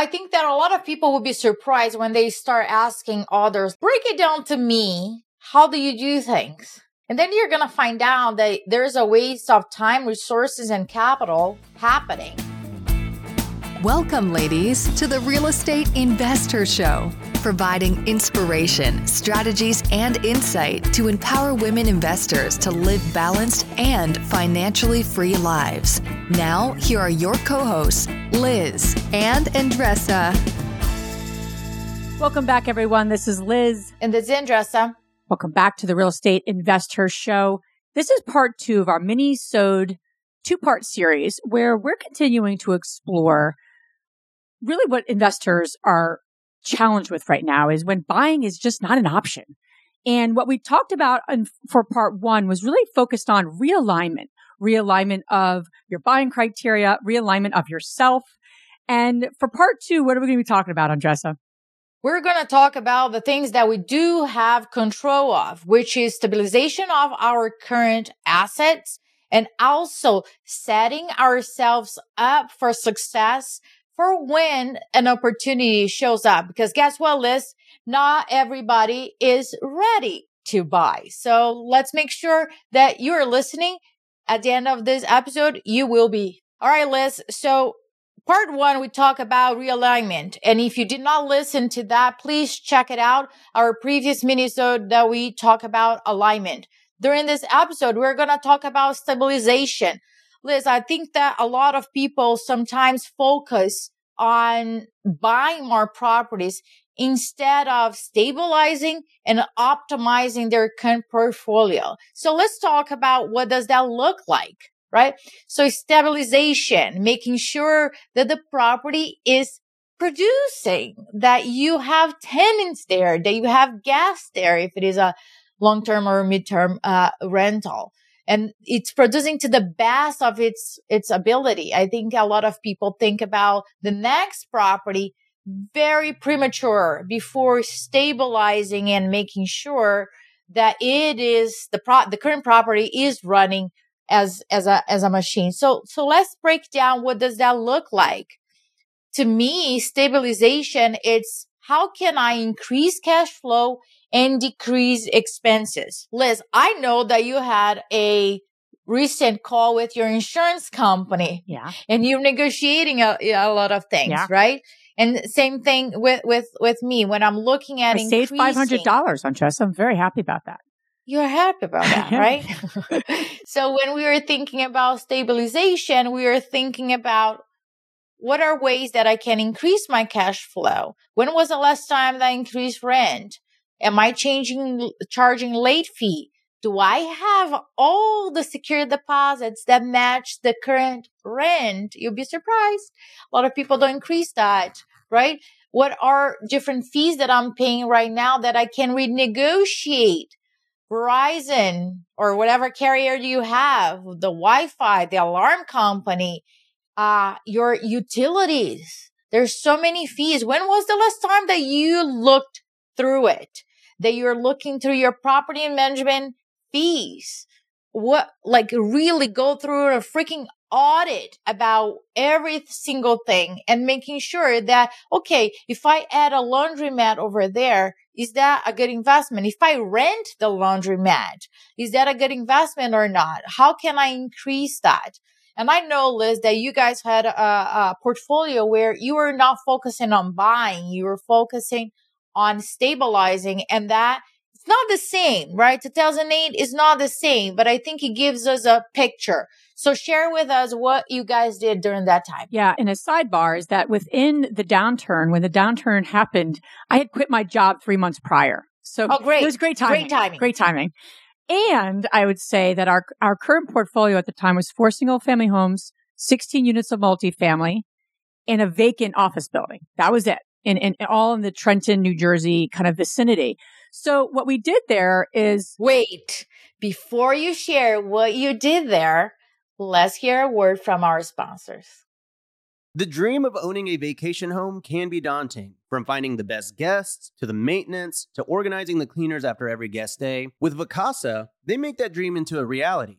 I think that a lot of people will be surprised when they start asking others, break it down to me. How do you do things? And then you're going to find out that there's a waste of time, resources, and capital happening. Welcome, ladies, to the Real Estate InvestHER Show, providing inspiration, strategies, and insight to empower women investors to live balanced and financially free lives. Now, here are your co hosts, Liz and Andressa. Welcome back, everyone. This is Liz. And this is Andressa. Welcome back to the Real Estate InvestHER Show. This is part two of our mini-sode two-part series where we're continuing to explore really what investors are challenged with right now is when buying is just not an option. And what we talked about for part one was really focused on realignment, realignment of your buying criteria, realignment of yourself. And for part two, what are we going to be talking about, Andressa? We're going to talk about the things that we do have control of, which is stabilization of our current assets and also setting ourselves up for success for when an opportunity shows up. Because guess what, Liz? Not everybody is ready to buy. So let's make sure that you're listening. At the end of this episode, you will be. All right, Liz. So part one, we talk about realignment. And if you did not listen to that, please check it out. Our previous minisode that we talk about alignment. During this episode, we're going to talk about stabilization. Liz, I think that a lot of people sometimes focus on buying more properties instead of stabilizing and optimizing their current portfolio. So let's talk about what does that look like, right? So stabilization, making sure that the property is producing, that you have tenants there, that you have guests there if it is a long-term or mid-term uh, rental and it's producing to the best of its its ability. I think a lot of people think about the next property very premature before stabilizing and making sure that it is the pro the current property is running as as a as a machine. So so let's break down what does that look like. To me, stabilization it's how can I increase cash flow and decrease expenses. Liz, I know that you had a recent call with your insurance company. Yeah. And you're negotiating a, a lot of things, yeah. right? And same thing with, with, with me when I'm looking at I saved $500 on Chess. I'm very happy about that. You're happy about that, right? so when we were thinking about stabilization, we were thinking about what are ways that I can increase my cash flow? When was the last time that I increased rent? Am I changing, charging late fee? Do I have all the secure deposits that match the current rent? You'll be surprised. A lot of people don't increase that, right? What are different fees that I'm paying right now that I can renegotiate? Verizon or whatever carrier you have, the Wi-Fi, the alarm company, uh, your utilities. There's so many fees. When was the last time that you looked through it? That you're looking through your property and management fees. What, like really go through a freaking audit about every single thing and making sure that, okay, if I add a laundromat over there, is that a good investment? If I rent the laundromat, is that a good investment or not? How can I increase that? And I know, Liz, that you guys had a, a portfolio where you were not focusing on buying, you were focusing on stabilizing and that it's not the same, right? 2008 is not the same, but I think it gives us a picture. So share with us what you guys did during that time. Yeah. And a sidebar is that within the downturn, when the downturn happened, I had quit my job three months prior. So oh, great. it was great timing. Great timing. Great timing. And I would say that our, our current portfolio at the time was four single family homes, 16 units of multifamily and a vacant office building. That was it in, in all in the Trenton, New Jersey kind of vicinity. So what we did there is wait before you share what you did there. Let's hear a word from our sponsors. The dream of owning a vacation home can be daunting, from finding the best guests to the maintenance to organizing the cleaners after every guest day. With Vacasa, they make that dream into a reality.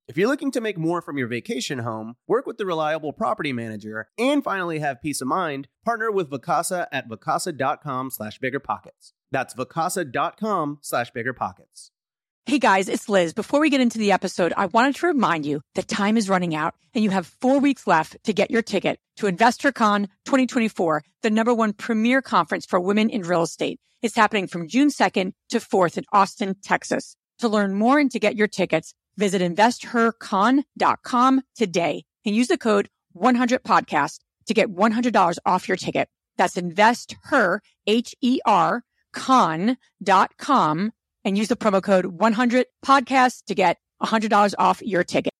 If you're looking to make more from your vacation home, work with the reliable property manager, and finally have peace of mind, partner with Vacasa at vacasa.com slash biggerpockets. That's vacasa.com slash biggerpockets. Hey guys, it's Liz. Before we get into the episode, I wanted to remind you that time is running out and you have four weeks left to get your ticket to InvestHER CON 2024, the number one premier conference for women in real estate. It's happening from June 2nd to 4th in Austin, Texas. To learn more and to get your tickets, visit investhercon.com today and use the code 100podcast to get $100 off your ticket. That's investher, H-E-R, con.com and use the promo code 100 podcast to get $100 off your ticket.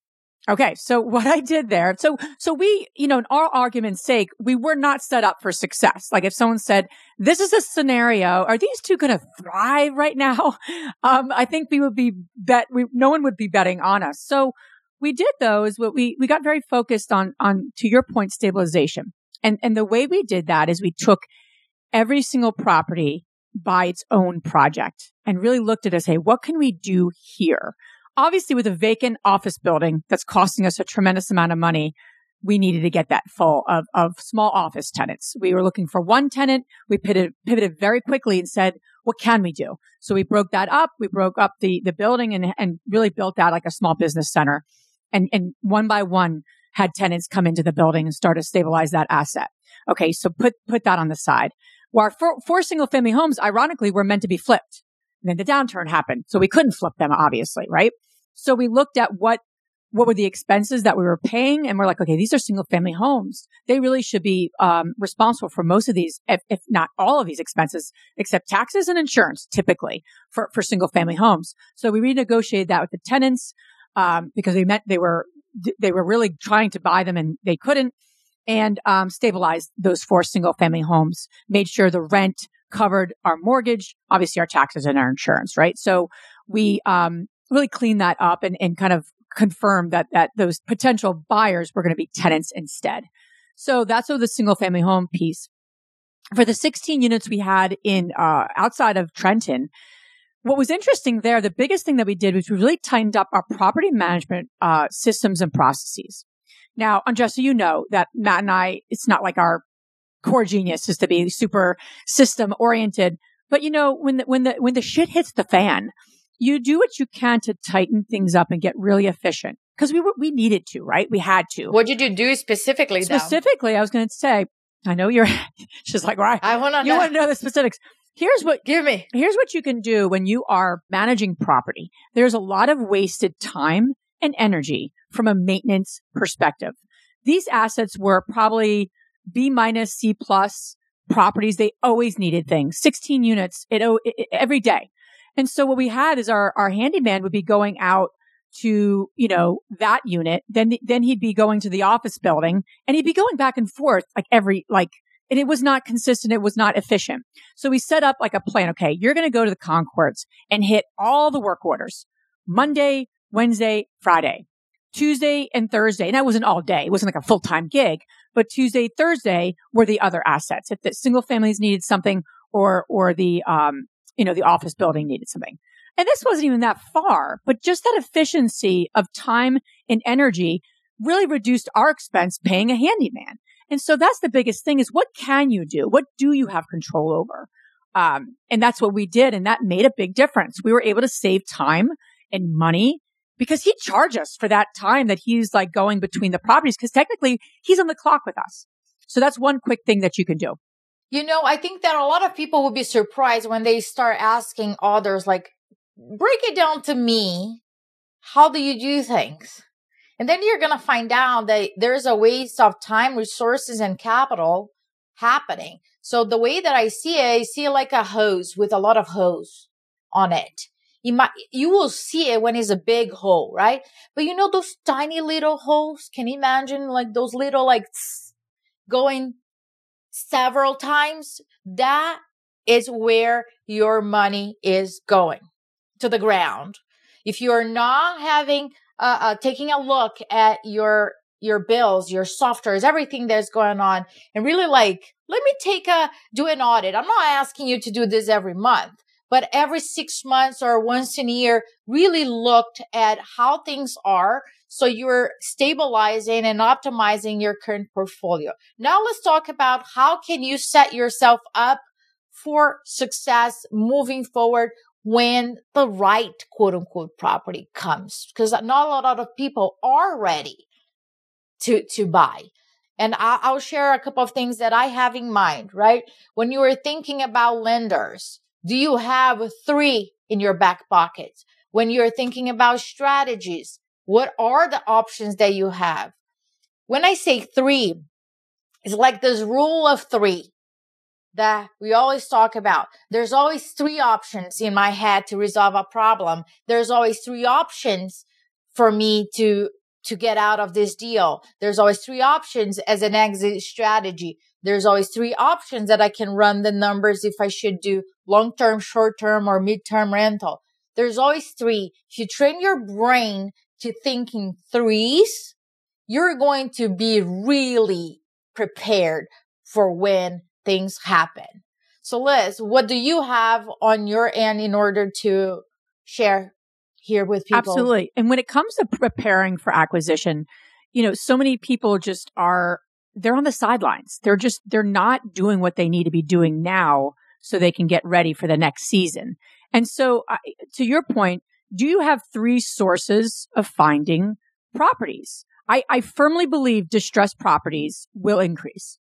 Okay. So what I did there, so, so we, you know, in our argument's sake, we were not set up for success. Like if someone said, this is a scenario, are these two going to thrive right now? Um, I think we would be bet, we, no one would be betting on us. So we did though is what we, we got very focused on, on, to your point, stabilization. And, and the way we did that is we took every single property by its own project and really looked at it hey, what can we do here? Obviously, with a vacant office building that's costing us a tremendous amount of money, we needed to get that full of, of small office tenants. We were looking for one tenant. We pivoted, pivoted very quickly and said, what can we do? So we broke that up. We broke up the, the building and, and really built that like a small business center. And, and one by one had tenants come into the building and start to stabilize that asset. Okay. So put, put that on the side. Well, our four, four single family homes, ironically, were meant to be flipped. Then the downturn happened. So we couldn't flip them, obviously, right? So we looked at what, what were the expenses that we were paying? And we're like, okay, these are single family homes. They really should be, um, responsible for most of these, if, if not all of these expenses, except taxes and insurance, typically for, for single family homes. So we renegotiated that with the tenants, um, because they meant they were, they were really trying to buy them and they couldn't and um, stabilized those four single family homes, made sure the rent covered our mortgage, obviously our taxes and our insurance, right? So we um, really cleaned that up and, and kind of confirmed that that those potential buyers were going to be tenants instead. So that's what the single family home piece. For the 16 units we had in uh, outside of Trenton, what was interesting there, the biggest thing that we did was we really tightened up our property management uh, systems and processes. Now, Andressa, you know that Matt and I, it's not like our core genius is to be super system oriented. But you know, when the, when the, when the shit hits the fan, you do what you can to tighten things up and get really efficient. Cause we were, we needed to, right? We had to. What did you do specifically? Specifically, though? I was going to say, I know you're, she's like, right. I want to You want to know the specifics. Here's what, give me. Here's what you can do when you are managing property. There's a lot of wasted time and energy from a maintenance perspective. These assets were probably B minus, C plus properties. They always needed things, 16 units it, it, every day. And so what we had is our, our handyman would be going out to, you know, that unit. Then, then he'd be going to the office building and he'd be going back and forth like every, like, and it was not consistent. It was not efficient. So we set up like a plan. Okay. You're going to go to the Concords and hit all the work orders Monday, Wednesday, Friday. Tuesday and Thursday, and that wasn't all day. It wasn't like a full time gig, but Tuesday, Thursday were the other assets. If the single families needed something or, or the, um, you know, the office building needed something. And this wasn't even that far, but just that efficiency of time and energy really reduced our expense paying a handyman. And so that's the biggest thing is what can you do? What do you have control over? Um, and that's what we did. And that made a big difference. We were able to save time and money because he'd charge us for that time that he's like going between the properties because technically he's on the clock with us. So that's one quick thing that you can do. You know, I think that a lot of people will be surprised when they start asking others, like, break it down to me. How do you do things? And then you're going to find out that there's a waste of time, resources, and capital happening. So the way that I see it, I see it like a hose with a lot of hose on it you might you will see it when it's a big hole right but you know those tiny little holes can you imagine like those little like going several times, that is where your money is going to the ground. If you're not having, uh, uh, taking a look at your, your bills, your softwares, everything that's going on and really like, let me take a, do an audit. I'm not asking you to do this every month, but every six months or once in a year, really looked at how things are. So you're stabilizing and optimizing your current portfolio. Now let's talk about how can you set yourself up for success moving forward when the right quote unquote property comes because not a lot of people are ready to to buy and I'll share a couple of things that I have in mind, right? When you are thinking about lenders, do you have three in your back pocket? When you're thinking about strategies, what are the options that you have? When I say three, it's like this rule of three that we always talk about. There's always three options in my head to resolve a problem. There's always three options for me to to get out of this deal. There's always three options as an exit strategy. There's always three options that I can run the numbers if I should do long term, short term, or mid term rental. There's always three. If you train your brain to thinking threes, you're going to be really prepared for when things happen. So Liz, what do you have on your end in order to share here with people? Absolutely. And when it comes to preparing for acquisition, you know, so many people just are, they're on the sidelines. They're just, they're not doing what they need to be doing now so they can get ready for the next season. And so, to your point, do you have three sources of finding properties? I, I firmly believe distressed properties will increase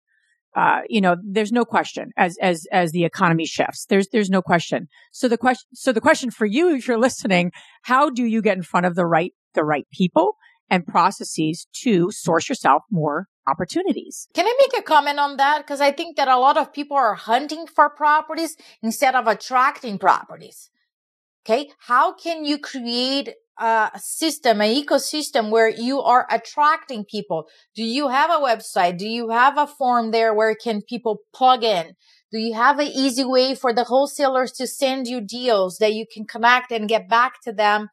uh, you know, there's no question as as as the economy shifts. There's there's no question. So the question so the question for you, if you're listening, how do you get in front of the right the right people and processes to source yourself more opportunities? Can I make a comment on that? Because I think that a lot of people are hunting for properties instead of attracting properties. Okay, how can you create a system, an ecosystem where you are attracting people? Do you have a website? Do you have a form there where can people plug in? Do you have an easy way for the wholesalers to send you deals that you can connect and get back to them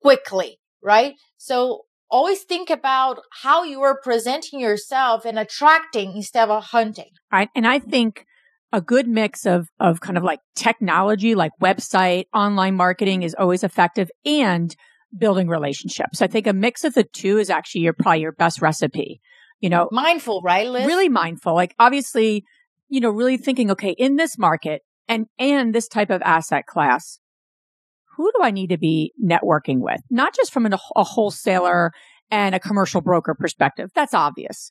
quickly? Right. So always think about how you are presenting yourself and attracting instead of hunting. Right. And I think a good mix of, of kind of like technology, like website, online marketing is always effective and building relationships. I think a mix of the two is actually your, probably your best recipe. You know, mindful, right? Liz? Really mindful. Like obviously, you know, really thinking, okay, in this market and, and this type of asset class, who do I need to be networking with? Not just from an, a wholesaler and a commercial broker perspective. That's obvious.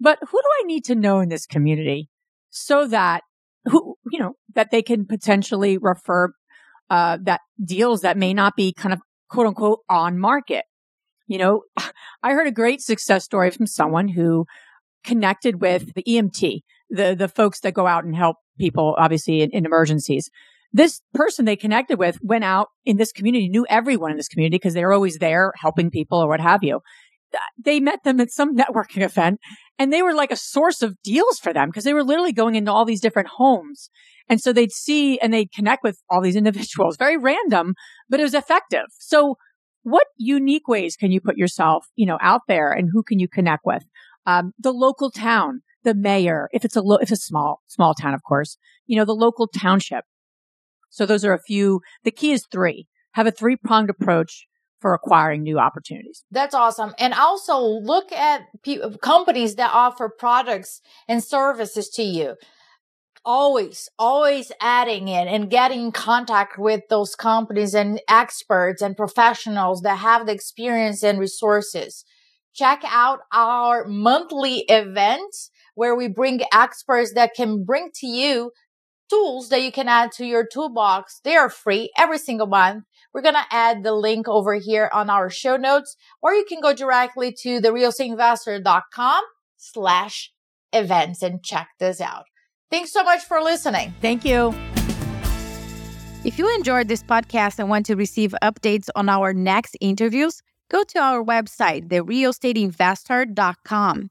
But who do I need to know in this community so that who, you know, that they can potentially refer, uh, that deals that may not be kind of quote unquote on market. You know, I heard a great success story from someone who connected with the EMT, the, the folks that go out and help people, obviously in, in emergencies. This person they connected with went out in this community, knew everyone in this community because they were always there helping people or what have you. They met them at some networking event and they were like a source of deals for them because they were literally going into all these different homes. And so they'd see and they'd connect with all these individuals, very random, but it was effective. So what unique ways can you put yourself, you know, out there and who can you connect with? Um, the local town, the mayor, if it's a, lo- if it's a small, small town, of course, you know, the local township. So those are a few. The key is three. Have a three pronged approach for acquiring new opportunities. That's awesome. And also look at pe- companies that offer products and services to you. Always, always adding in and getting in contact with those companies and experts and professionals that have the experience and resources. Check out our monthly events where we bring experts that can bring to you tools that you can add to your toolbox. They are free every single month. We're going to add the link over here on our show notes, or you can go directly to therealestateinvesther.com slash events and check this out. Thanks so much for listening. Thank you. If you enjoyed this podcast and want to receive updates on our next interviews, go to our website, therealestateinvesther.com.